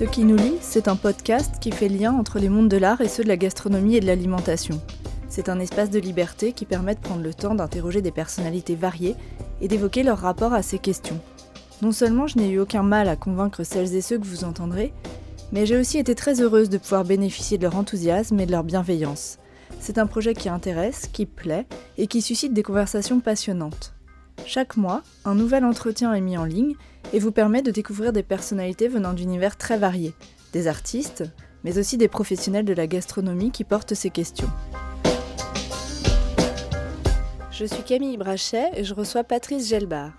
Ce qui nous lie, c'est un podcast qui fait lien entre les mondes de l'art et ceux de la gastronomie et de l'alimentation. C'est un espace de liberté qui permet de prendre le temps d'interroger des personnalités variées et d'évoquer leur rapport à ces questions. Non seulement je n'ai eu aucun mal à convaincre celles et ceux que vous entendrez, mais j'ai aussi été très heureuse de pouvoir bénéficier de leur enthousiasme et de leur bienveillance. C'est un projet qui intéresse, qui plaît et qui suscite des conversations passionnantes. Chaque mois, un nouvel entretien est mis en ligne et vous permet de découvrir des personnalités venant d'univers très variés, des artistes, mais aussi des professionnels de la gastronomie qui portent ces questions. Je suis Camille Brachet et je reçois Patrice Gelbar.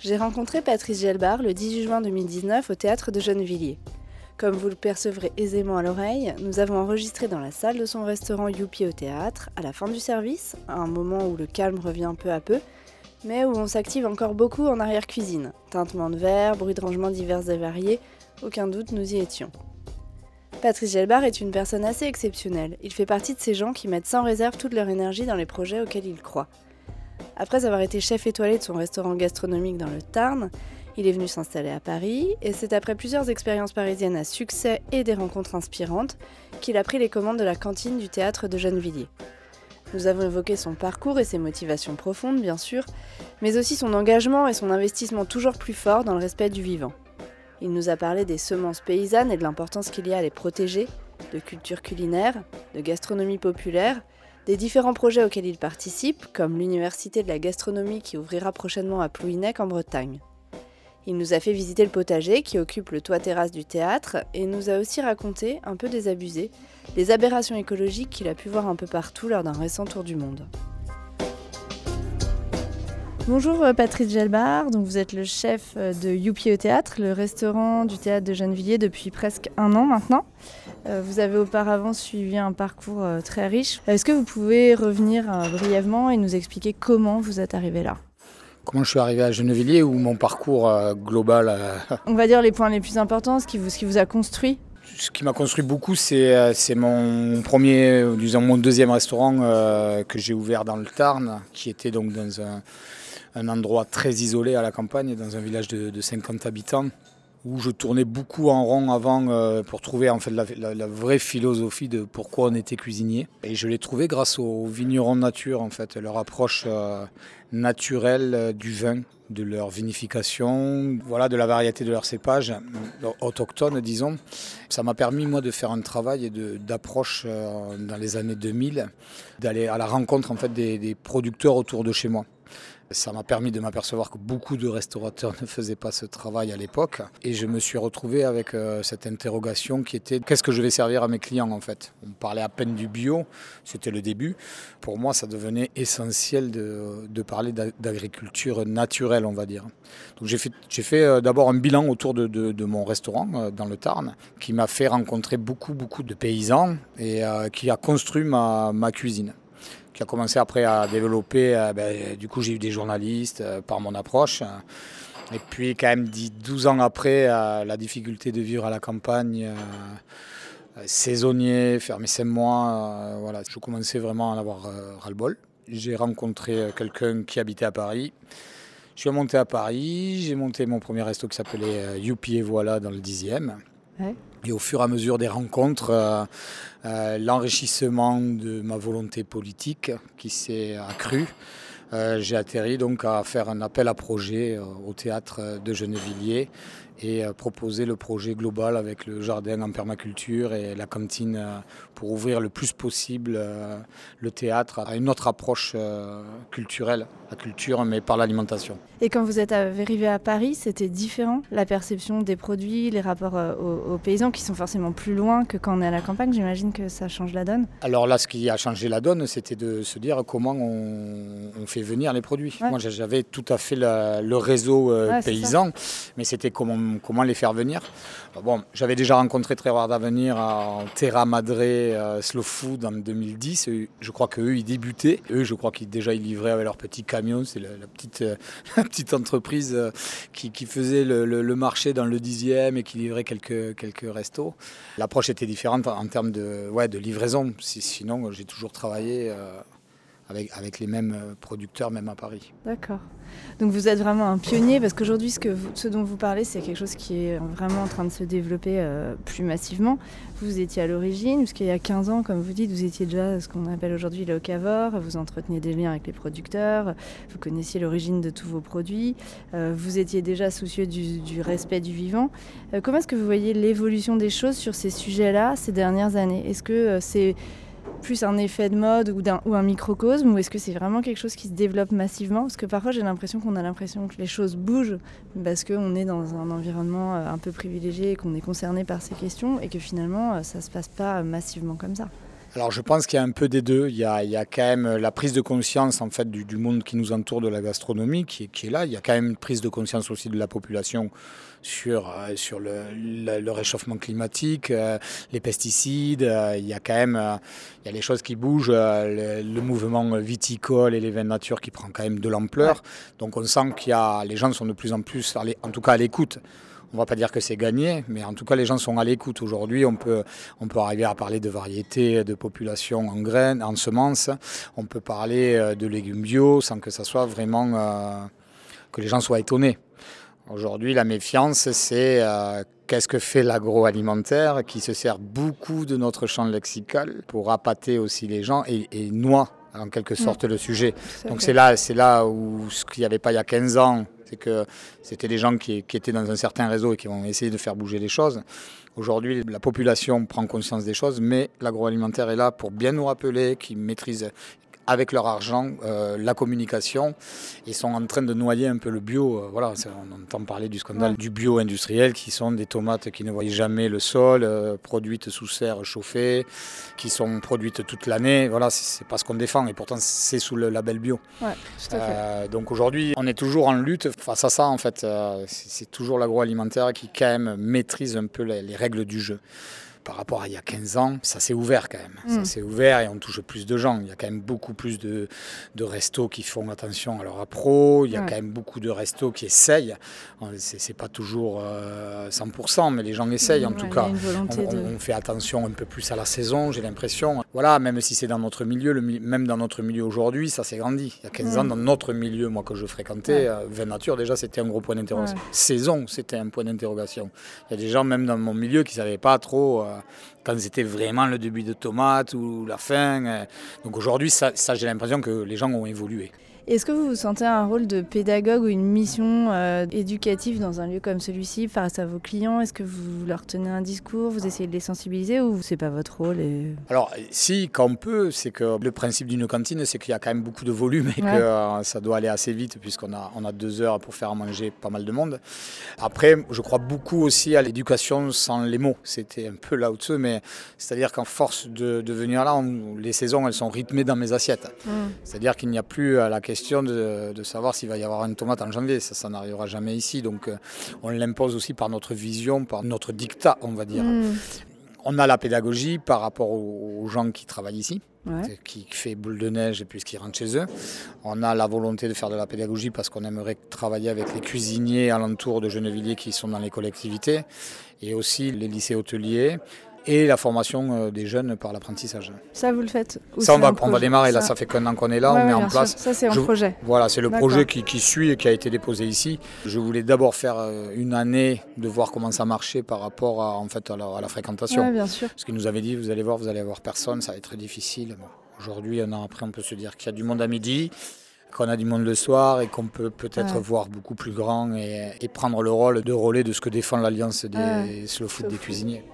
J'ai rencontré Patrice Gelbar le 18 juin 2019 au théâtre de Gennevilliers. Comme vous le percevrez aisément à l'oreille, nous avons enregistré dans la salle de son restaurant Youpi au théâtre, à la fin du service, à un moment où le calme revient peu à peu, mais où on s'active encore beaucoup en arrière-cuisine. Tintement de verre, bruit de rangement divers et variés, aucun doute nous y étions. Patrice Gelbar est une personne assez exceptionnelle. Il fait partie de ces gens qui mettent sans réserve toute leur énergie dans les projets auxquels ils croient. Après avoir été chef étoilé de son restaurant gastronomique dans le Tarn, il est venu s'installer à Paris et c'est après plusieurs expériences parisiennes à succès et des rencontres inspirantes qu'il a pris les commandes de la cantine du théâtre de Gennevilliers. Nous avons évoqué son parcours et ses motivations profondes, bien sûr, mais aussi son engagement et son investissement toujours plus fort dans le respect du vivant. Il nous a parlé des semences paysannes et de l'importance qu'il y a à les protéger, de culture culinaire, de gastronomie populaire, des différents projets auxquels il participe, comme l'Université de la gastronomie qui ouvrira prochainement à Plouhinec en Bretagne. Il nous a fait visiter le potager qui occupe le toit terrasse du théâtre et nous a aussi raconté, un peu désabusé, les aberrations écologiques qu'il a pu voir un peu partout lors d'un récent tour du monde. Bonjour euh, Patrice Gelbar, donc vous êtes le chef euh, de Youpi au théâtre, le restaurant du théâtre de Gennevilliers depuis presque un an maintenant. Euh, vous avez auparavant suivi un parcours très riche. Est-ce que vous pouvez revenir brièvement et nous expliquer comment vous êtes arrivé là? Comment je suis arrivé à Gennevilliers ou mon parcours euh, global euh, On va dire les points les plus importants, ce qui vous, ce qui vous a construit. Ce qui m'a construit beaucoup, c'est euh, mon premier, disons mon deuxième restaurant que j'ai ouvert dans le Tarn, qui était donc dans un, endroit très isolé à la campagne, dans un village de 50 habitants où je tournais beaucoup en rond avant euh, pour trouver en fait la, vraie philosophie de pourquoi on était cuisinier. Et je l'ai trouvé grâce aux vignerons nature en fait, leur approche euh, naturelle euh, du vin, de leur vinification, voilà, de la variété de leurs cépages autochtones, disons. Ça m'a permis moi de faire un travail d'approche dans les années 2000, d'aller à la rencontre en fait des producteurs autour de chez moi. Ça m'a permis de m'apercevoir que beaucoup de restaurateurs ne faisaient pas ce travail à l'époque. Et je me suis retrouvé avec euh, cette interrogation qui était qu'est-ce que je vais servir à mes clients en fait? On parlait à peine du bio, c'était le début. Pour moi, ça devenait essentiel de, parler d'agriculture naturelle, on va dire. Donc j'ai fait, euh, d'abord un bilan autour de, mon restaurant euh, dans le Tarn qui m'a fait rencontrer beaucoup, beaucoup de paysans et qui a construit ma cuisine a commencé après à développer. Euh, ben, du coup, j'ai eu des journalistes euh, par mon approche. Et puis, quand même, 12 ans après, euh, la difficulté de vivre à la campagne, saisonnier, fermé 5 mois, voilà, je commençais vraiment à en avoir ras-le-bol. J'ai rencontré quelqu'un qui habitait à Paris. Je suis monté à Paris, j'ai monté mon premier resto qui s'appelait Youpi et voilà dans le 10e. Et au fur et à mesure des rencontres, euh, euh, l'enrichissement de ma volonté politique qui s'est accru, euh, j'ai atterri donc à faire un appel à projet au théâtre de Gennevilliers et proposer le projet global avec le jardin en permaculture et la cantine pour ouvrir le plus possible le théâtre à une autre approche culturelle, la culture mais par l'alimentation. Et quand vous êtes arrivé à Paris, c'était différent la perception des produits, les rapports aux, aux, paysans qui sont forcément plus loin que quand on est à la campagne? J'imagine que ça change la donne. Alors là, ce qui a changé la donne, c'était de se dire comment on, fait venir les produits. Moi, j'avais tout à fait le réseau euh, paysan, mais c'était comment, comment les faire venir. Bon, j'avais déjà rencontré rare d'avenir en Terra Madre euh, Slow Food en 2010. Je crois qu'eux, ils débutaient. Eux, je crois qu'ils déjà ils livraient avec leur petit camion. C'est la, petite, euh, petite entreprise qui, faisait le, marché dans le dixième et qui livrait quelques, quelques restos. L'approche était différente en termes de, ouais, de livraison. Sinon, j'ai toujours travaillé avec, les mêmes producteurs, même à Paris. D'accord. Donc vous êtes vraiment un pionnier parce qu'aujourd'hui, ce, que ce dont vous parlez, c'est quelque chose qui est vraiment en train de se développer euh, plus massivement. Vous étiez à l'origine, puisqu'il y a 15 ans, comme vous dites, vous étiez déjà ce qu'on appelle aujourd'hui le locavore, vous entreteniez des liens avec les producteurs, vous connaissiez l'origine de tous vos produits, euh, vous étiez déjà soucieux du, respect du vivant. Euh, comment est-ce que vous voyez l'évolution des choses sur ces sujets-là ces dernières années? Est-ce que c'est plus un effet de mode ou, un, microcosme ou est-ce que c'est vraiment quelque chose qui se développe massivement? Parce que parfois j'ai l'impression qu'on a l'impression que les choses bougent parce qu'on est dans un environnement euh, un peu privilégié et qu'on est concerné par ces questions et que finalement euh, ça ne se passe pas massivement comme ça. Alors je pense qu'il y a un peu des deux. Il y a, quand même la prise de conscience en fait du, monde qui nous entoure de la gastronomie qui, est là. Il y a quand même une prise de conscience aussi de la population sur, euh, sur le, le, réchauffement climatique, euh, les pesticides. Euh, il y a quand même il y a les choses qui bougent, le, le, mouvement viticole et les vins nature qui prend quand même de l'ampleur. Donc on sent qu'il y a les gens sont de plus en plus, en tout cas à l'écoute on va pas dire que c'est gagné, mais en tout cas les gens sont à l'écoute. Aujourd'hui, on peut, on peut arriver à parler de variétés de population en graines, en semences. On peut parler de légumes bio sans que ça soit vraiment euh, que les gens soient étonnés. Aujourd'hui, la méfiance, c'est euh, qu'est-ce que fait l'agroalimentaire qui se sert beaucoup de notre champ lexical pour appâter aussi les gens et, et noie en quelque sorte le sujet. Donc c'est là, c'est là où ce qu'il n'y avait pas il y a 15 ans, c'est que c'était des gens qui, qui, étaient dans un certain réseau et qui vont essayer de faire bouger les choses. Aujourd'hui, la population prend conscience des choses, mais l'agroalimentaire est là pour bien nous rappeler qu'ils maîtrisent avec leur argent euh, la communication et sont en train de noyer un peu le bio. Euh, voilà, on entend parler du scandale du bio industriel qui sont des tomates qui ne voyaient jamais le sol, euh, produites sous serre chauffée, qui sont produites toute l'année. Voilà, c'est pas ce qu'on défend et pourtant c'est sous le label bio. Ouais, tout à fait. donc aujourd'hui, on est toujours en lutte face à ça en fait. c'est toujours l'agroalimentaire qui quand même maîtrise un peu les, les règles du jeu par rapport à il y a 15 ans, ça s'est ouvert quand même. Ça mm. s'est ouvert et on touche plus de gens. Il y a quand même beaucoup plus de, de restos qui font attention à leur appro. Il y a quand même beaucoup de restos qui essayent. C'est pas toujours 100%, euh, mais les gens essayent en tout cas. On, fait attention un peu plus à la saison, j'ai l'impression. Voilà, même si c'est dans notre milieu, le, même dans notre milieu aujourd'hui, ça s'est grandi. Il y a 15 ans, mm. dans notre milieu, moi que je fréquentais, euh, Vin Nature, déjà c'était un gros point d'interrogation. Saison, c'était un point d'interrogation. Il y a des gens, même dans mon milieu, qui ne savaient pas trop. Euh, quand c'était vraiment le début de tomates ou la fin. Euh. Donc aujourd'hui, ça, ça j'ai l'impression que les gens ont évolué. Est-ce que vous vous sentez un rôle de pédagogue ou une mission euh, éducative dans un lieu comme celui-ci face à vos clients? Est-ce que vous leur tenez un discours, vous essayez de les sensibiliser ou c'est pas votre rôle et... Alors si, quand on peut, c'est que le principe d'une cantine, c'est qu'il y a quand même beaucoup de volume et que euh, ça doit aller assez vite puisqu'on a, on a deux heures pour faire manger pas mal de monde. Après, je crois beaucoup aussi à l'éducation sans les mots. C'était un peu là au-dessus, mais c'est-à-dire qu'en force de, de, venir là, les saisons, elles sont rythmées dans mes assiettes. Mmh. C'est-à-dire qu'il n'y a plus à la question de, savoir s'il va y avoir une tomate en janvier. Ça, ça n'arrivera jamais ici. Donc, euh, on l'impose aussi par notre vision, par notre dictat, on va dire. Hmm. On a la pédagogie par rapport aux, gens qui travaillent ici. qui fait boule de neige et puis qui rentrent chez eux. On a la volonté de faire de la pédagogie parce qu'on aimerait travailler avec les cuisiniers alentours de Gennevilliers qui sont dans les collectivités et aussi les lycées hôteliers et la formation euh, des jeunes par l'apprentissage. Ça, vous le faites Ça, on va, on va démarrer. Là, ça fait qu'un an qu'on est là, on met en place. Ça, c'est un projet. Voilà, c'est le projet qui, qui, suit et qui a été déposé ici. Je voulais d'abord faire euh, une année de voir comment ça marchait par rapport à, en fait, à, la, fréquentation. bien sûr. Parce qu'il nous avait dit, vous allez voir, vous allez avoir personne, ça va être très difficile. Aujourd'hui, un an après, on peut se dire qu'il y a du monde à midi qu'on a du monde le soir et qu'on peut peut-être voir beaucoup plus grand et, et, prendre le rôle de relais de ce que défend l'Alliance des slow food des cuisiniers.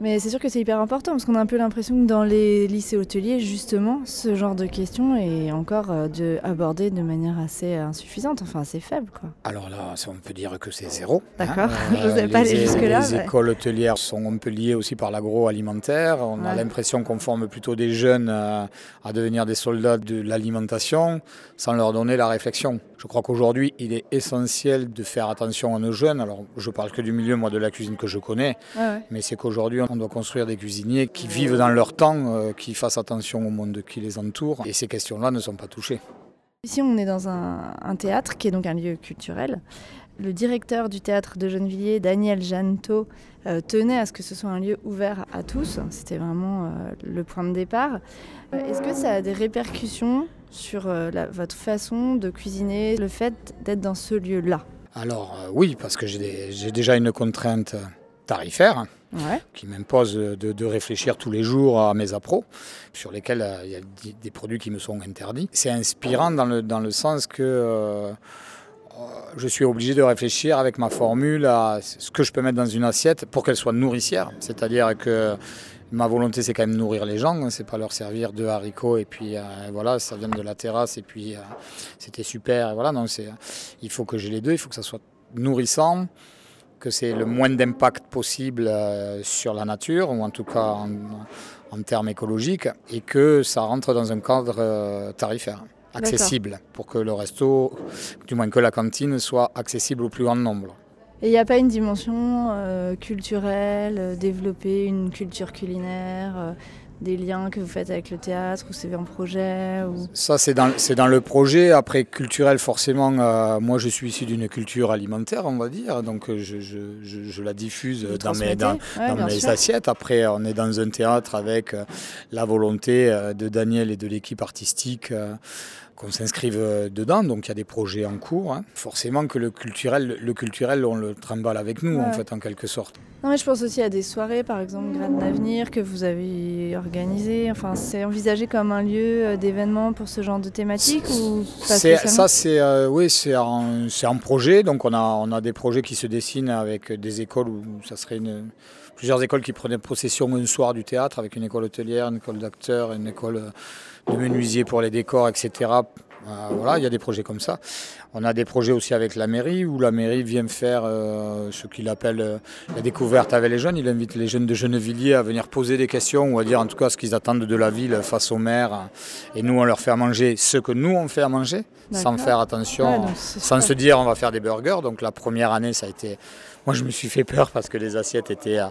Mais c'est sûr que c'est hyper important parce qu'on a un peu l'impression que dans les lycées hôteliers, justement, ce genre de questions est encore euh, de, abordé de manière assez insuffisante, enfin assez faible. Quoi. Alors là, on peut dire que c'est zéro. Hein. D'accord, je ne sais pas aller jusque-là. Les écoles hôtelières sont un peu liées aussi par l'agroalimentaire. On a l'impression qu'on forme plutôt des jeunes euh, à devenir des soldats de l'alimentation sans leur donner la réflexion. Je crois qu'aujourd'hui, il est essentiel de faire attention à nos jeunes. Alors, je parle que du milieu, moi, de la cuisine que je connais, mais c'est qu'aujourd'hui, on doit construire des cuisiniers qui vivent dans leur temps, euh, qui fassent attention au monde qui les entoure, et ces questions-là ne sont pas touchées. Ici, on est dans un, théâtre qui est donc un lieu culturel. Le directeur du théâtre de Gennevilliers, Daniel Janto, euh, tenait à ce que ce soit un lieu ouvert à tous. C'était vraiment euh, le point de départ. Est-ce que ça a des répercussions sur votre façon de cuisiner, le fait d'être dans ce lieu-là Alors oui, parce que j'ai déjà une contrainte tarifaire qui m'impose de, réfléchir tous les jours à mes appros, sur lesquels il y a des produits qui me sont interdits. C'est inspirant dans le, dans le sens que je suis obligé de réfléchir avec ma formule à ce que je peux mettre dans une assiette pour qu'elle soit nourricière. C'est-à-dire que ma volonté, c'est quand même nourrir les gens, hein. c'est pas leur servir de haricots et puis euh, voilà, ça vient de la terrasse et puis euh, c'était super. voilà, donc il faut que j'ai les deux, il faut que ça soit nourrissant, que c'est le moins d'impact possible euh, sur la nature, ou en tout cas en, en, termes écologiques, et que ça rentre dans un cadre tarifaire accessible pour que le resto, du moins que la cantine, soit accessible au plus grand nombre. Et il n'y a pas une dimension euh, culturelle, euh, développer une culture culinaire, euh, des liens que vous faites avec le théâtre ou c'est un projet ou... Ça, c'est dans, dans, le projet. Après, culturel, forcément, moi je suis issu d'une culture alimentaire, on va dire. Donc je, je, je, la diffuse dans mes, dans, mes assiettes. Après, on est dans un théâtre avec la volonté de Daniel et de l'équipe artistique qu'on s'inscrive euh, dedans. Donc il y a des projets en cours. Hein. Forcément que le culturel, le culturel, on le trimballe avec nous en fait en quelque sorte. Non mais je pense aussi à des soirées, par exemple Graines d'avenir que vous avez organisées. Enfin, c'est envisagé comme un lieu euh, d'événement pour ce genre de thématique ou Ça c'est euh, oui c'est un, un, projet. Donc on a on a des projets qui se dessinent avec des écoles où ça serait une plusieurs écoles qui prenaient possession un soir du théâtre avec une école hôtelière, une école d'acteurs, une école de menuisier pour les décors, etc. Euh, voilà, il y a des projets comme ça. On a des projets aussi avec la mairie où la mairie vient faire euh, ce qu'il appelle euh, la découverte avec les jeunes. Il invite les jeunes de Gennevilliers à venir poser des questions ou à dire en tout cas ce qu'ils attendent de la ville face au maire. Et nous, on leur fait à manger ce que nous, on fait à manger, sans faire attention, sans se dire on va faire des burgers. Donc la première année, ça a été moi, je me suis fait peur parce que les assiettes étaient. Euh,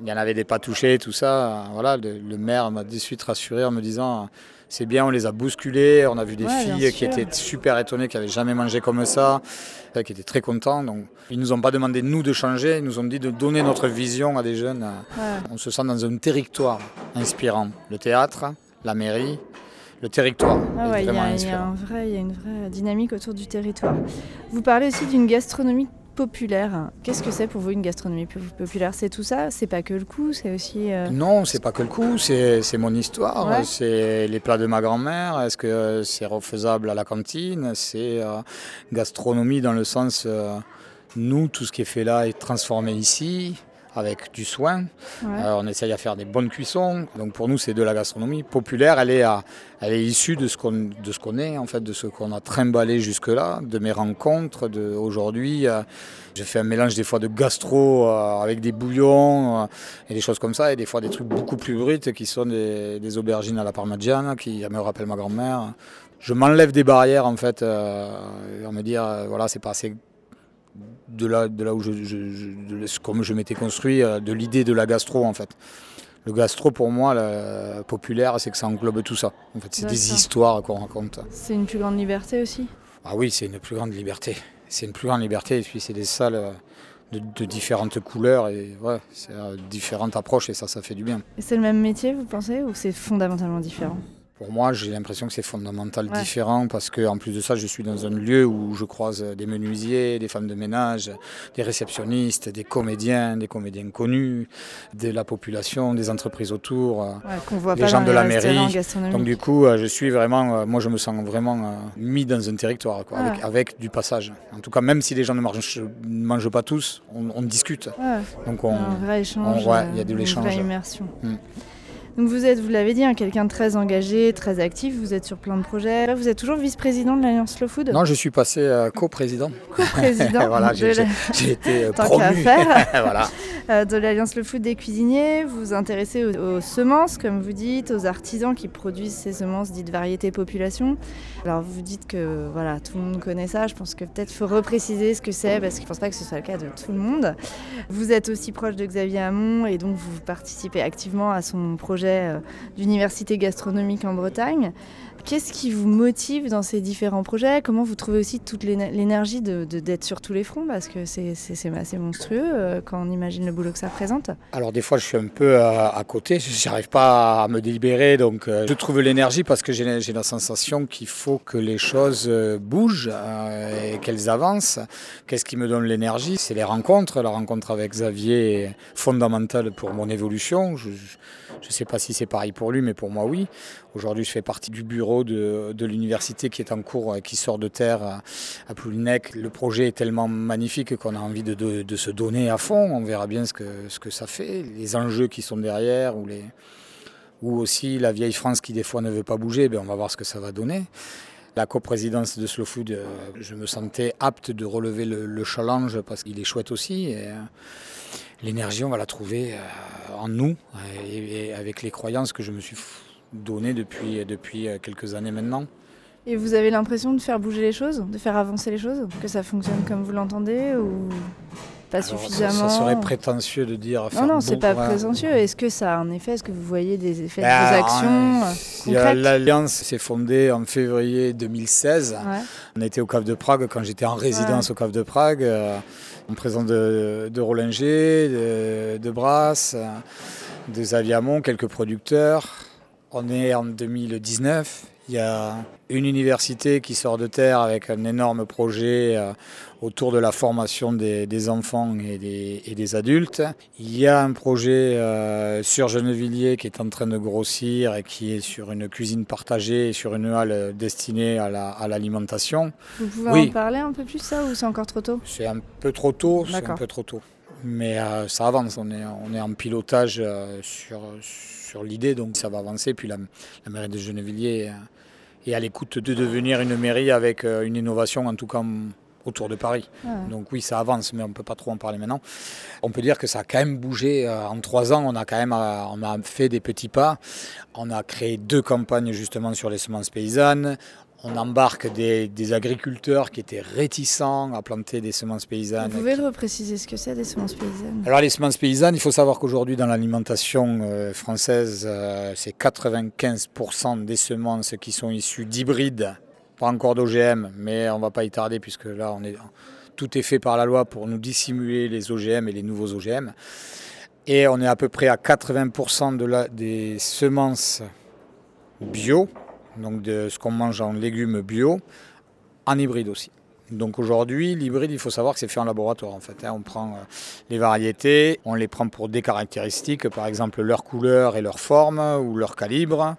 il n'y en avait des pas touchés, tout ça. Voilà, le, maire m'a de suite rassuré en me disant c'est bien, on les a bousculés. On a vu des filles qui étaient super étonnées, qui n'avaient jamais mangé comme ça, euh, qui étaient très contents. Donc, ils ne nous ont pas demandé, nous, de changer. Ils nous ont dit de donner notre vision à des jeunes. On se sent dans un territoire inspirant. Le théâtre, la mairie, le territoire. Ah il y, y a une vraie dynamique autour du territoire. Vous parlez aussi d'une gastronomie populaire. Qu'est-ce que c'est pour vous une gastronomie populaire? C'est tout ça? C'est pas que le coup? C'est aussi. Euh... Non, c'est pas que le coup. C'est mon histoire. C'est les plats de ma grand-mère. Est-ce que c'est refaisable à la cantine? C'est euh, gastronomie dans le sens. Euh, nous, tout ce qui est fait là est transformé ici avec du soin. Euh, on essaye à faire des bonnes cuissons. Donc pour nous, c'est de la gastronomie populaire. Elle est, elle est issue de ce qu'on de ce qu'on est, en fait, de ce qu'on a trimballé jusque-là, de mes rencontres. De aujourd'hui, euh, j'ai fait un mélange des fois de gastro euh, avec des bouillons et des choses comme ça, et des fois des trucs beaucoup plus bruts qui sont des, aubergines à la parmigiana, qui me rappellent ma grand-mère. Je m'enlève des barrières en fait, on me dire voilà c'est pas assez de là, de là où je, je, comme je m'étais construit, euh, de l'idée de la gastro en fait. Le gastro pour moi, le populaire, c'est que ça englobe tout ça. En fait, c'est des histoires qu'on raconte. C'est une plus grande liberté aussi? Ah oui, c'est une plus grande liberté. C'est une plus grande liberté et puis c'est des salles euh, de, différentes couleurs et ouais, c'est euh, différentes approches et ça, ça fait du bien. Et c'est le même métier, vous pensez, ou c'est fondamentalement différent? Pour moi, j'ai l'impression que c'est fondamental différent parce qu'en plus de ça, je suis dans un lieu où je croise des menuisiers, des femmes de ménage, des réceptionnistes, des comédiens, des comédiens connus, de la population, des entreprises autour, euh, des gens de la mairie. Donc du coup, euh, je suis vraiment, euh, moi je me sens vraiment mis dans un territoire avec, du passage. En tout cas, même si les gens ne mangent, pas tous, on, discute. Donc on, un vrai échange, il y a de l'échange. Une vraie immersion. Donc vous êtes, vous l'avez dit, hein, quelqu'un de très engagé, très actif, vous êtes sur plein de projets. Vous êtes toujours vice-président de l'Alliance Slow Food? Non, je suis passé euh, co-président. Co-président Voilà, j'ai été euh, promu. voilà. Euh, de l'Alliance Le Food des cuisiniers. Vous vous intéressez aux, semences, comme vous dites, aux artisans qui produisent ces semences dites variété population. Alors vous dites que voilà, tout le monde connaît ça. Je pense que peut-être faut repréciser ce que c'est parce que je ne pense pas que ce soit le cas de tout le monde. Vous êtes aussi proche de Xavier Hamon et donc vous participez activement à son projet euh, d'université gastronomique en Bretagne. Qu'est-ce qui vous motive dans ces différents projets? Comment vous trouvez aussi toute l'énergie d'être de, sur tous les fronts? Parce que c'est assez monstrueux euh, quand on imagine le boulot que ça représente Alors des fois je suis un peu à, côté, je n'arrive pas à me délibérer, donc je trouve l'énergie parce que j'ai la sensation qu'il faut que les choses bougent et qu'elles avancent. Qu'est-ce qui me donne l'énergie? C'est les rencontres. La rencontre avec Xavier est fondamentale pour mon évolution. Je ne sais pas si c'est pareil pour lui, mais pour moi oui. Aujourd'hui, je fais partie du bureau de, l'université qui est en cours, qui sort de terre à, Ploulinec. Le projet est tellement magnifique qu'on a envie de, se donner à fond. On verra bien ce que, ce que ça fait, les enjeux qui sont derrière ou, les, ou aussi la vieille France qui des fois ne veut pas bouger. Ben, on va voir ce que ça va donner. La coprésidence de Slow Food, euh, je me sentais apte de relever le, challenge parce qu'il est chouette aussi. Et, euh, l'énergie, on va la trouver euh, en nous et, avec les croyances que je me suis données depuis, depuis quelques années maintenant. Et vous avez l'impression de faire bouger les choses, de faire avancer les choses, que ça fonctionne comme vous l'entendez ou pas suffisamment. Ça, serait prétentieux de dire. Non, non, c'est pas prétentieux. Est-ce que ça a un effet? Est-ce que vous voyez des effets de ben, vos actions euh, L'Alliance s'est fondée en février 2016. On était au Cave de Prague quand j'étais en résidence au Cave de Prague, euh, en présence de, de Rollinger, de, de Brasse, de Xaviamont, quelques producteurs. On est en 2019. Il y a une université qui sort de terre avec un énorme projet euh, autour de la formation des, enfants et des, adultes. Il y a un projet euh, sur Gennevilliers qui est en train de grossir et qui est sur une cuisine partagée et sur une halle destinée à l'alimentation. Vous pouvez en parler un peu plus ça ou c'est encore trop tôt? C'est un peu trop tôt, c'est un peu trop tôt. Mais euh, ça avance, on est, on est en pilotage sur, sur l'idée, donc ça va avancer. Puis la, la mairie de Gennevilliers et à l'écoute de devenir une mairie avec euh, une innovation, en tout cas autour de Paris. Donc oui, ça avance, mais on ne peut pas trop en parler maintenant. On peut dire que ça a quand même bougé. Euh, en trois ans, on a quand même euh, on a fait des petits pas. On a créé deux campagnes justement sur les semences paysannes on embarque des, agriculteurs qui étaient réticents à planter des semences paysannes. Vous pouvez repréciser ce que c'est des semences paysannes? Alors les semences paysannes, il faut savoir qu'aujourd'hui dans l'alimentation euh, française, euh, c'est 95% des semences qui sont issues d'hybrides, pas encore d'OGM, mais on ne va pas y tarder puisque là on est, tout est fait par la loi pour nous dissimuler les OGM et les nouveaux OGM. Et on est à peu près à 80% de la, des semences bio donc de ce qu'on mange en légumes bio, en hybride aussi. Donc aujourd'hui, l'hybride, il faut savoir que c'est fait en laboratoire en fait. Hein. On prend euh, les variétés, on les prend pour des caractéristiques, par exemple leur couleur et leur forme ou leur calibre.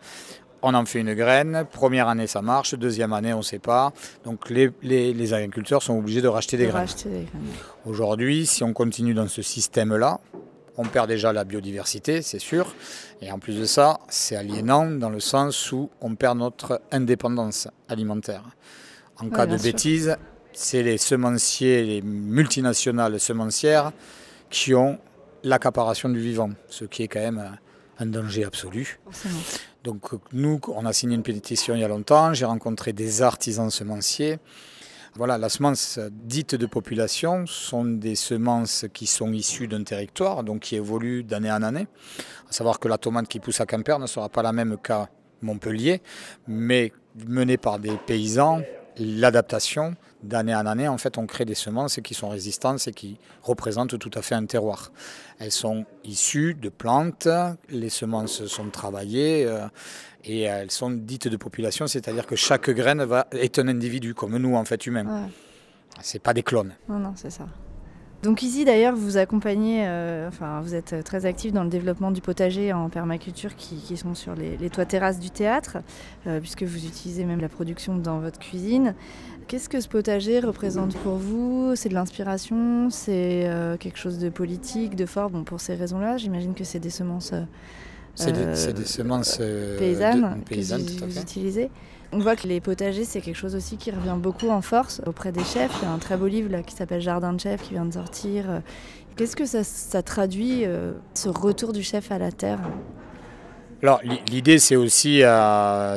On en fait une graine. Première année, ça marche. Deuxième année, on ne sait pas. Donc les, agriculteurs sont obligés de racheter des graines. Aujourd'hui, si on continue dans ce système-là, on perd déjà la biodiversité, c'est sûr. Et en plus de ça, c'est aliénant dans le sens où on perd notre indépendance alimentaire. En cas de bêtises, c'est les semenciers, les multinationales semencières qui ont l'accaparation du vivant, ce qui est quand même un danger absolu. Donc nous, on a signé une pétition il y a longtemps, j'ai rencontré des artisans semenciers voilà, la semence dite de population sont des semences qui sont issues d'un territoire, donc qui évoluent d'année en année. À savoir que la tomate qui pousse à Quimper ne sera pas la même qu'à Montpellier, mais menée par des paysans, l'adaptation d'année en année, en fait, on crée des semences qui sont résistantes et qui représentent tout à fait un terroir. Elles sont issues de plantes, les semences sont travaillées. Euh, et elles sont dites de population, c'est-à-dire que chaque graine va, est un individu, comme nous en fait humains. Ouais. C'est pas des clones. Non, non, c'est ça. Donc ici d'ailleurs, vous accompagnez, euh, enfin vous êtes très actif dans le développement du potager en permaculture qui, sont sur les, toits terrasses du théâtre, euh, puisque vous utilisez même la production dans votre cuisine. Qu'est-ce que ce potager représente pour vous? C'est de l'inspiration? C'est euh, quelque chose de politique, de fort? Bon, pour ces raisons-là, j'imagine que c'est des semences c'est des, semences euh, paysannes, que vous, utilisez. On voit que les potagers, c'est quelque chose aussi qui revient beaucoup en force auprès des chefs. Il y a un très beau livre là, qui s'appelle Jardin de chef qui vient de sortir. Qu'est-ce que ça, traduit, euh, ce retour du chef à la terre? Alors l'idée c'est aussi,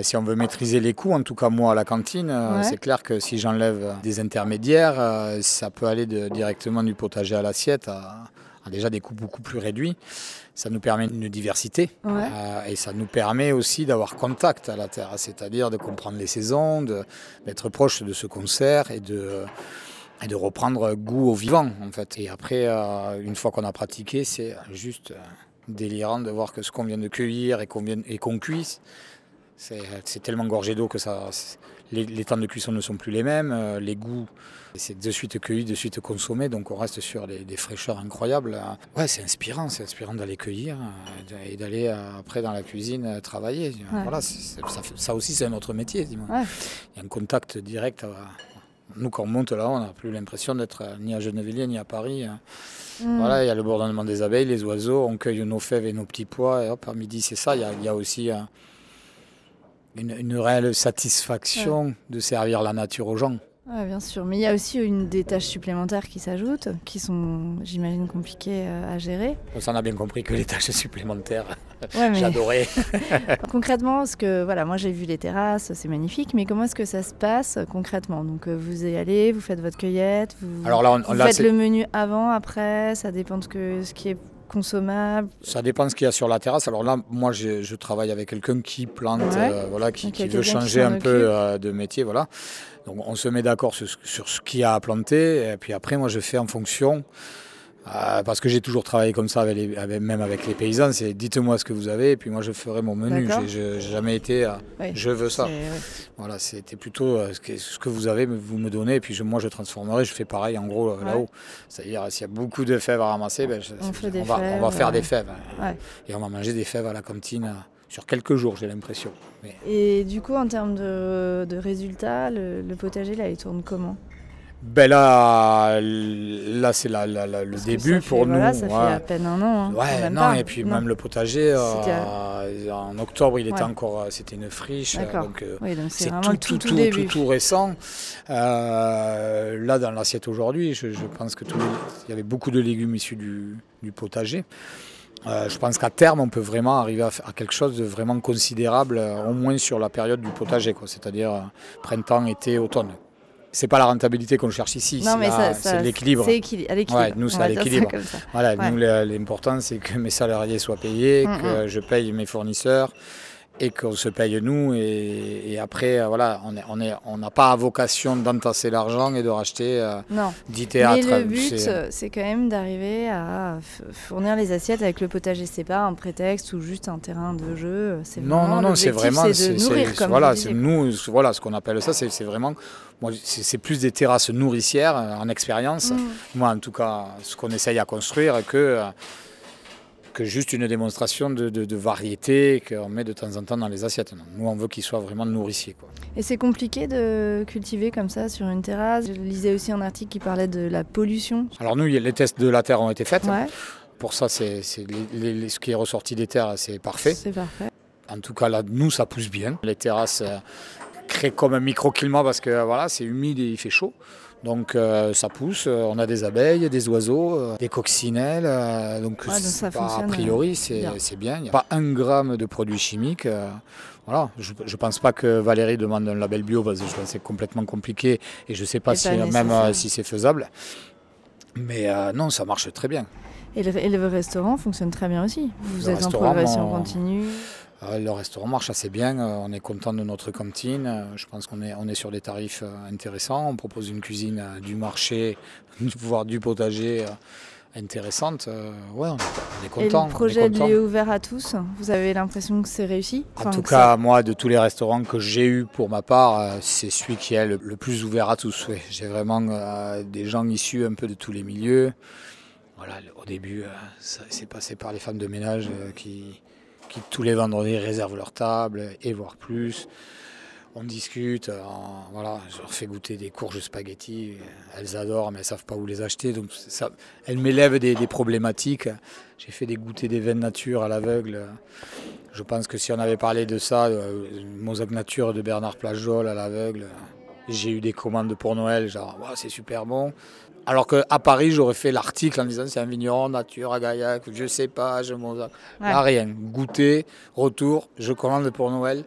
si on veut maîtriser les coûts, en tout cas moi à la cantine, c'est clair que si j'enlève des intermédiaires, ça peut aller directement du potager à l'assiette à, déjà des coûts beaucoup plus réduits. Ça nous permet une diversité euh, et ça nous permet aussi d'avoir contact à la terre, c'est-à-dire de comprendre les saisons, d'être proche de ce concert et de, et de reprendre goût au vivant en fait. Et après, euh, une fois qu'on a pratiqué, c'est juste euh, délirant de voir que ce qu'on vient de cueillir et qu'on qu'on cuise, c'est tellement gorgé d'eau que ça, les, temps de cuisson ne sont plus les mêmes, euh, les goûts, c'est de suite cueilli, de suite consommé, donc on reste sur des, fraîcheurs incroyables. Ouais, c'est inspirant, c'est inspirant d'aller cueillir et d'aller après dans la cuisine travailler. Voilà, ça, aussi c'est un autre métier. Il y a un contact direct. Nous, quand on monte là, on n'a plus l'impression d'être euh, ni à Gennevilliers ni à Paris. Hein. Mm. Voilà, il y a le bourdonnement des abeilles, les oiseaux, on cueille nos fèves et nos petits pois, et hop, à midi, c'est ça. Il y, a, aussi une, réelle satisfaction de servir la nature aux gens. Oui, bien sûr. Mais il y a aussi une des tâches supplémentaires qui s'ajoutent, qui sont, j'imagine, compliquées euh, à gérer. On a bien compris que les tâches supplémentaires, j'adorais. concrètement, ce que, voilà, moi j'ai vu les terrasses, c'est magnifique, mais comment est-ce que ça se passe concrètement? Donc euh, vous y allez, vous faites votre cueillette, vous, Alors là, on, faites le menu avant, après, ça dépend de ce qui est consommable Ça dépend de ce qu'il y a sur la terrasse. Alors là, moi, je, travaille avec quelqu'un qui plante, euh, voilà, qui, veut changer un peu de métier, voilà. Donc on se met d'accord sur, ce qu'il y a à planter, et puis après moi je fais en fonction, euh, parce que j'ai toujours travaillé comme ça, avec même avec les paysans, c'est dites-moi ce que vous avez, et puis moi je ferai mon menu. Jamais été je veux ça. Voilà, c'était plutôt euh, ce, que, vous avez, vous me donnez, et puis moi je transformerai, je fais pareil en gros euh, là-haut. C'est-à-dire s'il y a beaucoup de fèves à ramasser, ben, on, va, faire des fèves. Et on va manger des fèves à la cantine sur quelques jours, j'ai l'impression. Et du coup, en termes de, résultats, le, potager, là, il tourne comment? Ben là, là c'est le début pour nous. ça fait à peine un an. Hein, ouais, non, et puis même le potager, euh, en octobre, il était encore, euh, c'était une friche, donc euh, c'est tout tout, tout, tout, récent. là, dans l'assiette aujourd'hui, je, pense que il y avait beaucoup de légumes issus du, du potager. Euh, je pense qu'à terme, on peut vraiment arriver à, quelque chose de vraiment considérable, euh, au moins sur la période du potager, c'est-à-dire euh, printemps, été, automne. C'est pas la rentabilité qu'on cherche ici, c'est l'équilibre. C'est l'équilibre. nous, c'est l'équilibre. Voilà, nous, l'important, c'est que mes salariés soient payés, mm, que mm. je paye mes fournisseurs, et qu'on se paye nous. Et, après, euh, voilà, on n'a on est, on pas vocation d'entasser l'argent et de racheter euh, 10 théâtres. Mais le but, c'est quand même d'arriver à fournir les assiettes avec le potager. C'est pas un prétexte ou juste un terrain de jeu. Non, non, non, c'est vraiment. C'est nourrir, voilà, c'est nous, voilà, ce qu'on appelle ça, c'est vraiment. C'est plus des terrasses nourricières euh, en expérience. Mm. Moi, en tout cas, ce qu'on essaye à construire, que euh, que juste une démonstration de, de, variété qu'on met de temps en temps dans les assiettes. Nous, on veut qu'ils soient vraiment nourriciers. Quoi. Et c'est compliqué de cultiver comme ça sur une terrasse. Je lisais aussi un article qui parlait de la pollution. Alors nous, les tests de la terre ont été faits. Pour ça, c'est, ce qui est ressorti des terres, c'est parfait. C'est parfait. En tout cas, là, nous, ça pousse bien. Les terrasses euh, créent comme un microclimat parce que voilà, c'est humide et il fait chaud. Donc euh, ça pousse, euh, on a des abeilles, des oiseaux, euh, des coccinelles. donc, a priori c'est bien. Il n'y a pas un gramme de produits chimiques. voilà. Je ne pense pas que Valérie demande un label bio parce que je pense que c'est complètement compliqué et je ne sais pas si, même si c'est faisable. Mais non, ça marche très bien. Et le, restaurant fonctionne très bien aussi. Vous êtes en progression continue. Euh, le restaurant marche assez bien, euh, on est content de notre cantine, euh, je pense qu'on est, on est sur des tarifs intéressants, on propose une cuisine du marché, voire du potager intéressante. Ouais, on est, content. Et le projet est ouvert à tous, vous avez l'impression que c'est réussi? En tout cas, moi, de tous les restaurants que j'ai eu pour ma part, c'est celui qui est le, plus ouvert à tous. J'ai vraiment des gens issus un peu de tous les milieux. Voilà, au début, c'est passé par les femmes de ménage qui qui tous les vendredis réservent leur table et voire plus. On discute, euh, voilà, je leur fais goûter des courges spaghetti, elles adorent mais elles savent pas où les acheter, donc ça, elles m'élèvent des, problématiques. J'ai fait des goûters des vins nature à l'aveugle. Je pense que si on avait parlé de ça, euh, Mosaque Nature de Bernard Plajol à l'aveugle, j'ai eu des commandes pour Noël, genre c'est super bon. Alors qu'à Paris, j'aurais fait l'article en disant c'est un vigneron nature à Gaillac, je sais pas, je m'en. rien. Goûter, retour, je commande pour Noël.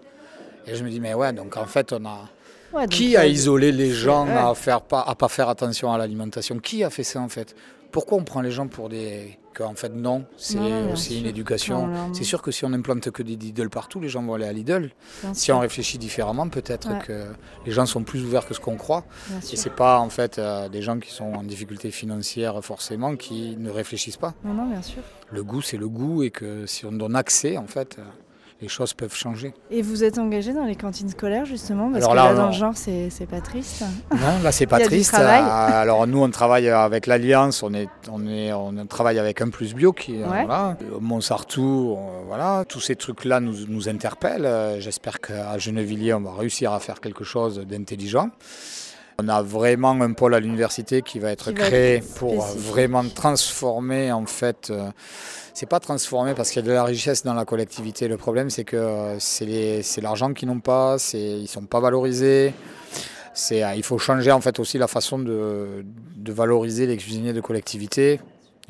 Et je me dis, mais ouais, donc en fait, on a. qui a isolé les gens à faire pas, à pas faire attention à l'alimentation? Qui a fait ça en fait? Pourquoi on prend les gens pour des qu'en fait non, c'est aussi une éducation. C'est sûr que si on implante que des Lidl partout, les gens vont aller à Lidl. si on réfléchit différemment, peut-être que les gens sont plus ouverts que ce qu'on croit. Et c'est pas en fait euh, des gens qui sont en difficulté financière forcément qui ne réfléchissent pas. Non, non, bien sûr. Le goût, c'est le goût et que si on donne accès, en fait, euh, les choses peuvent changer. Et vous êtes engagé dans les cantines scolaires justement Parce que là, dans le genre, c'est pas triste. Non, là, c'est pas triste. Euh, alors nous, on travaille avec l'Alliance, on, est, on, est, on travaille avec Un Plus Bio, qui voilà, Montsartou, voilà, tous ces trucs-là nous, nous interpellent. Euh, j'espère qu'à Gennevilliers, on va réussir à faire quelque chose d'intelligent. On a vraiment un pôle à l'université qui va être créé pour vraiment transformer en fait. Euh, c'est pas transformer parce qu'il y a de la richesse dans la collectivité. Le problème c'est que euh, c'est l'argent qu'ils n'ont pas, ils sont pas valorisés. Euh, il faut changer en fait aussi la façon de, valoriser les cuisiniers de collectivité.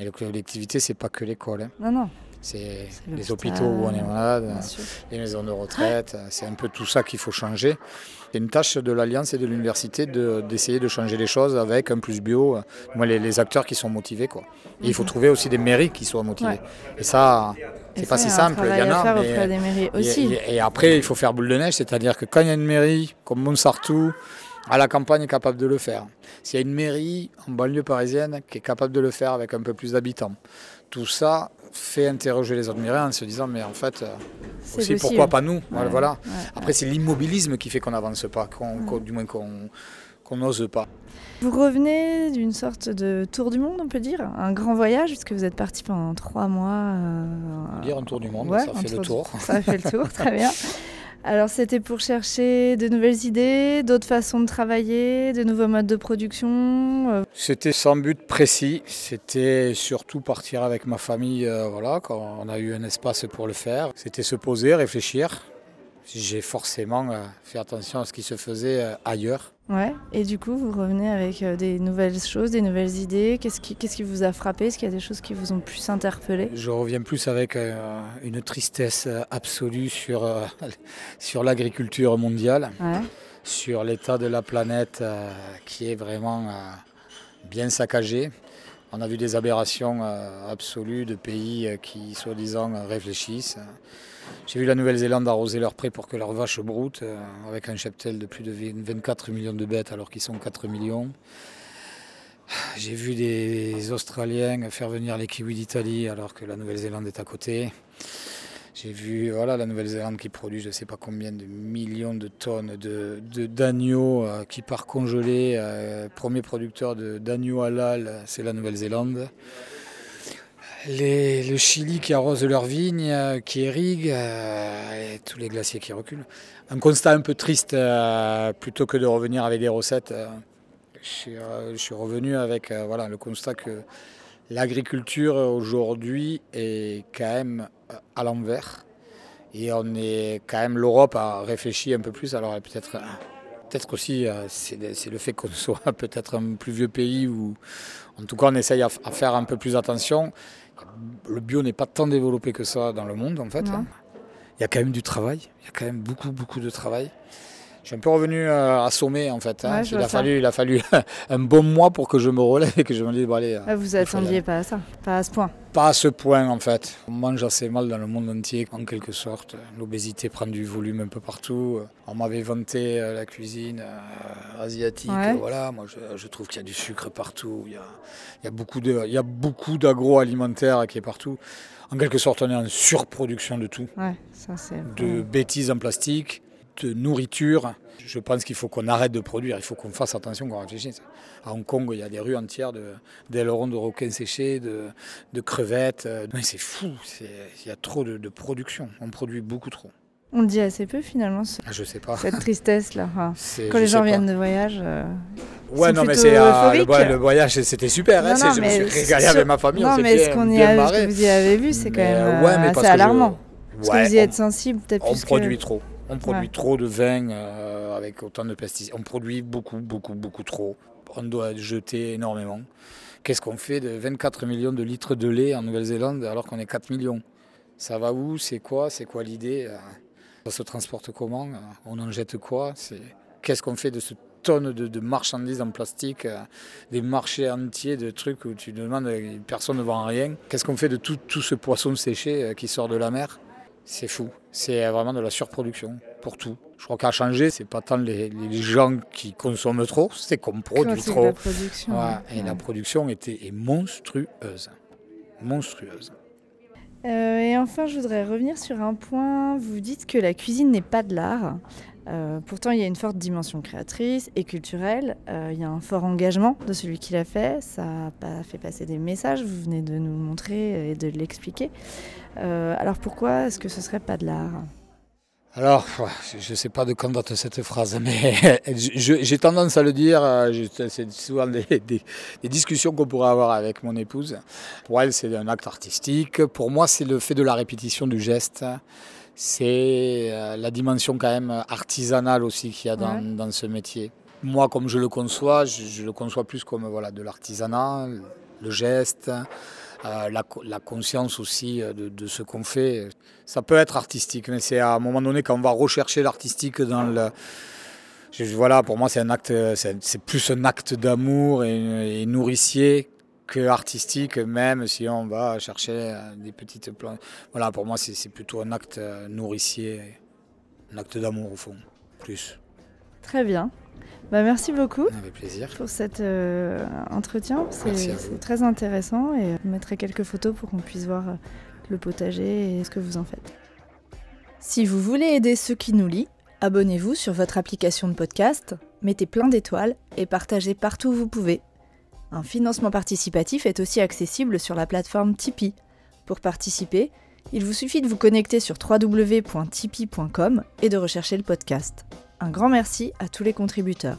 Et la collectivité c'est pas que l'école. Hein. Non non. C'est les hôpitaux où on est malade, les maisons de retraite. C'est un peu tout ça qu'il faut changer. C'est une tâche de l'Alliance et de l'université d'essayer de, changer les choses avec un plus bio, moi, les, acteurs qui sont motivés. Quoi. Et il faut mhm. trouver aussi des mairies qui soient motivées. Et ça, c'est pas si simple. Il y en a. Mais, des mairies aussi. Et, après, il faut faire boule de neige, c'est-à-dire que quand il y a une mairie comme Montsartou, à la campagne est capable de le faire. S'il y a une mairie en banlieue parisienne qui est capable de le faire avec un peu plus d'habitants, tout ça fait interroger les autres en se disant mais en fait euh, aussi pourquoi pas nous voilà, après c'est l'immobilisme qui fait qu'on n'avance pas du moins qu'on n'ose pas. Vous revenez d'une sorte de tour du monde on peut dire un grand voyage puisque vous êtes parti pendant trois mois euh, dire un tour du monde ça fait le tour. ça fait le tour très bien Alors c'était pour chercher de nouvelles idées, d'autres façons de travailler, de nouveaux modes de production euh. C'était sans but précis, c'était surtout partir avec ma famille, euh, voilà, quand on a eu un espace pour le faire. C'était se poser, réfléchir. J'ai forcément euh, fait attention à ce qui se faisait ailleurs. Ouais, et du coup, vous revenez avec euh, des nouvelles choses, des nouvelles idées? Qu'est-ce qui, qu'est-ce qui vous a frappé? Est-ce qu'il y a des choses qui vous ont plus interpellé? Je reviens plus avec euh, une tristesse euh, absolue sur, sur l'agriculture mondiale, sur l'état de la planète qui est vraiment bien saccagé. On a vu des aberrations absolues de pays qui, soi-disant, réfléchissent. J'ai vu la Nouvelle-Zélande arroser leurs prés pour que leurs vaches broutent, euh, avec un cheptel de plus de 24 millions de bêtes alors qu'ils sont 4 millions. J'ai vu des Australiens faire venir les kiwis d'Italie alors que la Nouvelle-Zélande est à côté. J'ai vu voilà, la Nouvelle-Zélande qui produit je ne sais pas combien de millions de tonnes d'agneaux de, euh, qui part congelés. Euh, premier producteur d'agneaux halal, c'est la Nouvelle-Zélande le Chili qui arrose leurs vignes, euh, qui irrigue, euh, et tous les glaciers qui reculent. Un constat un peu triste, euh, plutôt que de revenir avec des recettes. je, suis, revenu avec voilà, le constat que l'agriculture aujourd'hui est quand même à l'envers. Et on est quand même, l'Europe a réfléchi un peu plus. Alors peut-être peut-être aussi c'est le fait qu'on soit peut-être un plus vieux pays où en tout cas on essaye à faire un peu plus attention le bio n'est pas tant développé que ça dans le monde en fait. Hein. Il y a quand même du travail, il y a quand même beaucoup beaucoup de travail. Je suis un peu revenu euh, assommé en fait. Hein. il, a fallu, il a fallu un bon mois pour que je me relève et que je me dise, bon, allez. Euh, vous attendiez pas à ça, pas à ce point. Pas à ce point en fait. On mange assez mal dans le monde entier en quelque sorte. L'obésité prend du volume un peu partout. On m'avait vanté euh, la cuisine asiatique. Voilà, moi je, trouve qu'il y a du sucre partout. Il y a, il y a beaucoup de, il y a beaucoup d'agroalimentaire qui est partout. En quelque sorte, on est en surproduction de tout. Ouais, ça c'est. De bêtises en plastique nourriture. Je pense qu'il faut qu'on arrête de produire, il faut qu'on fasse attention, qu'on réfléchisse. À Hong Kong, il y a des rues entières d'ailerons de, de requins séchés, de, de crevettes. Euh, c'est fou, il y a trop de, production, on produit beaucoup trop. On dit assez peu finalement. Ah, je sais pas. Cette tristesse là. quand les gens viennent de voyage. Euh, ouais, non, mais c'est euh, le, voyage, c'était super. Hein, je me suis régalé avec ma famille. Non, mais ce, qu'on y a, ce que vous y avez vu, c'est quand même assez alarmant. Parce que vous y êtes sensible, peut-être On produit trop. On produit trop de vin euh, avec autant de pesticides. On produit beaucoup, beaucoup, beaucoup trop. On doit jeter énormément. Qu'est-ce qu'on fait de 24 millions de litres de lait en Nouvelle-Zélande alors qu'on est 4 millions? Ça va où? C'est quoi? C'est quoi l'idée? Euh, Ça se transporte comment? On en jette quoi? Qu'est-ce qu'on fait de ce tonne de, marchandises en plastique, euh, des marchés entiers de trucs où tu demandes, personne ne vend rien? Qu'est-ce qu'on fait de tout, tout ce poisson séché euh, qui sort de la mer? C'est fou. C'est vraiment de la surproduction pour tout. Je crois qu'à changer, c'est pas tant les, gens qui consomment trop, c'est qu'on produit trop. La production, Et la production était, est monstrueuse. Monstrueuse. Euh, et enfin, je voudrais revenir sur un point. Vous dites que la cuisine n'est pas de l'art. Euh, pourtant, il y a une forte dimension créatrice et culturelle. Euh, il y a un fort engagement de celui qui l'a fait. Ça a fait passer des messages. Vous venez de nous montrer et de l'expliquer. alors pourquoi est-ce que ce serait pas de l'art? Alors, je ne sais pas de quand date cette phrase, mais j'ai tendance à le dire, c'est souvent des, des discussions qu'on pourrait avoir avec mon épouse. Pour elle, c'est un acte artistique. Pour moi, c'est le fait de la répétition du geste c'est euh, la dimension quand même artisanale aussi qu'il y a dans, ce métier. Moi, comme je le conçois, je, le conçois plus comme voilà, de l'artisanat, le geste, euh, la, conscience aussi euh, de, ce qu'on fait. Ça peut être artistique, mais c'est à un moment donné quand on va rechercher l'artistique dans le... voilà, pour moi, c'est un acte, c'est plus un acte d'amour et, et nourricier que artistique, même si on va chercher euh, des petites plantes. Voilà, pour moi, c'est plutôt un acte nourricier, un acte d'amour au fond, plus. Très bien. Bah, merci beaucoup Avec plaisir. pour cet euh, entretien. C'est très intéressant et je mettrai quelques photos pour qu'on puisse voir le potager et ce que vous en faites. Si vous voulez aider ceux qui nous lient, abonnez-vous sur votre application de podcast, mettez plein d'étoiles et partagez partout où vous pouvez. Un financement participatif est aussi accessible sur la plateforme Tipeee. Pour participer, il vous suffit de vous connecter sur www.tipeee.com et de rechercher le podcast. Un grand merci à tous les contributeurs.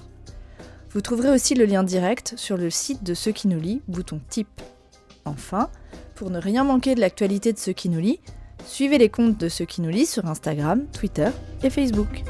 Vous trouverez aussi le lien direct sur le site de Ceux qui nous lit, bouton Tip. Enfin, pour ne rien manquer de l'actualité de Ceux qui nous lit, suivez les comptes de Ceux qui nous lit sur Instagram, Twitter et Facebook.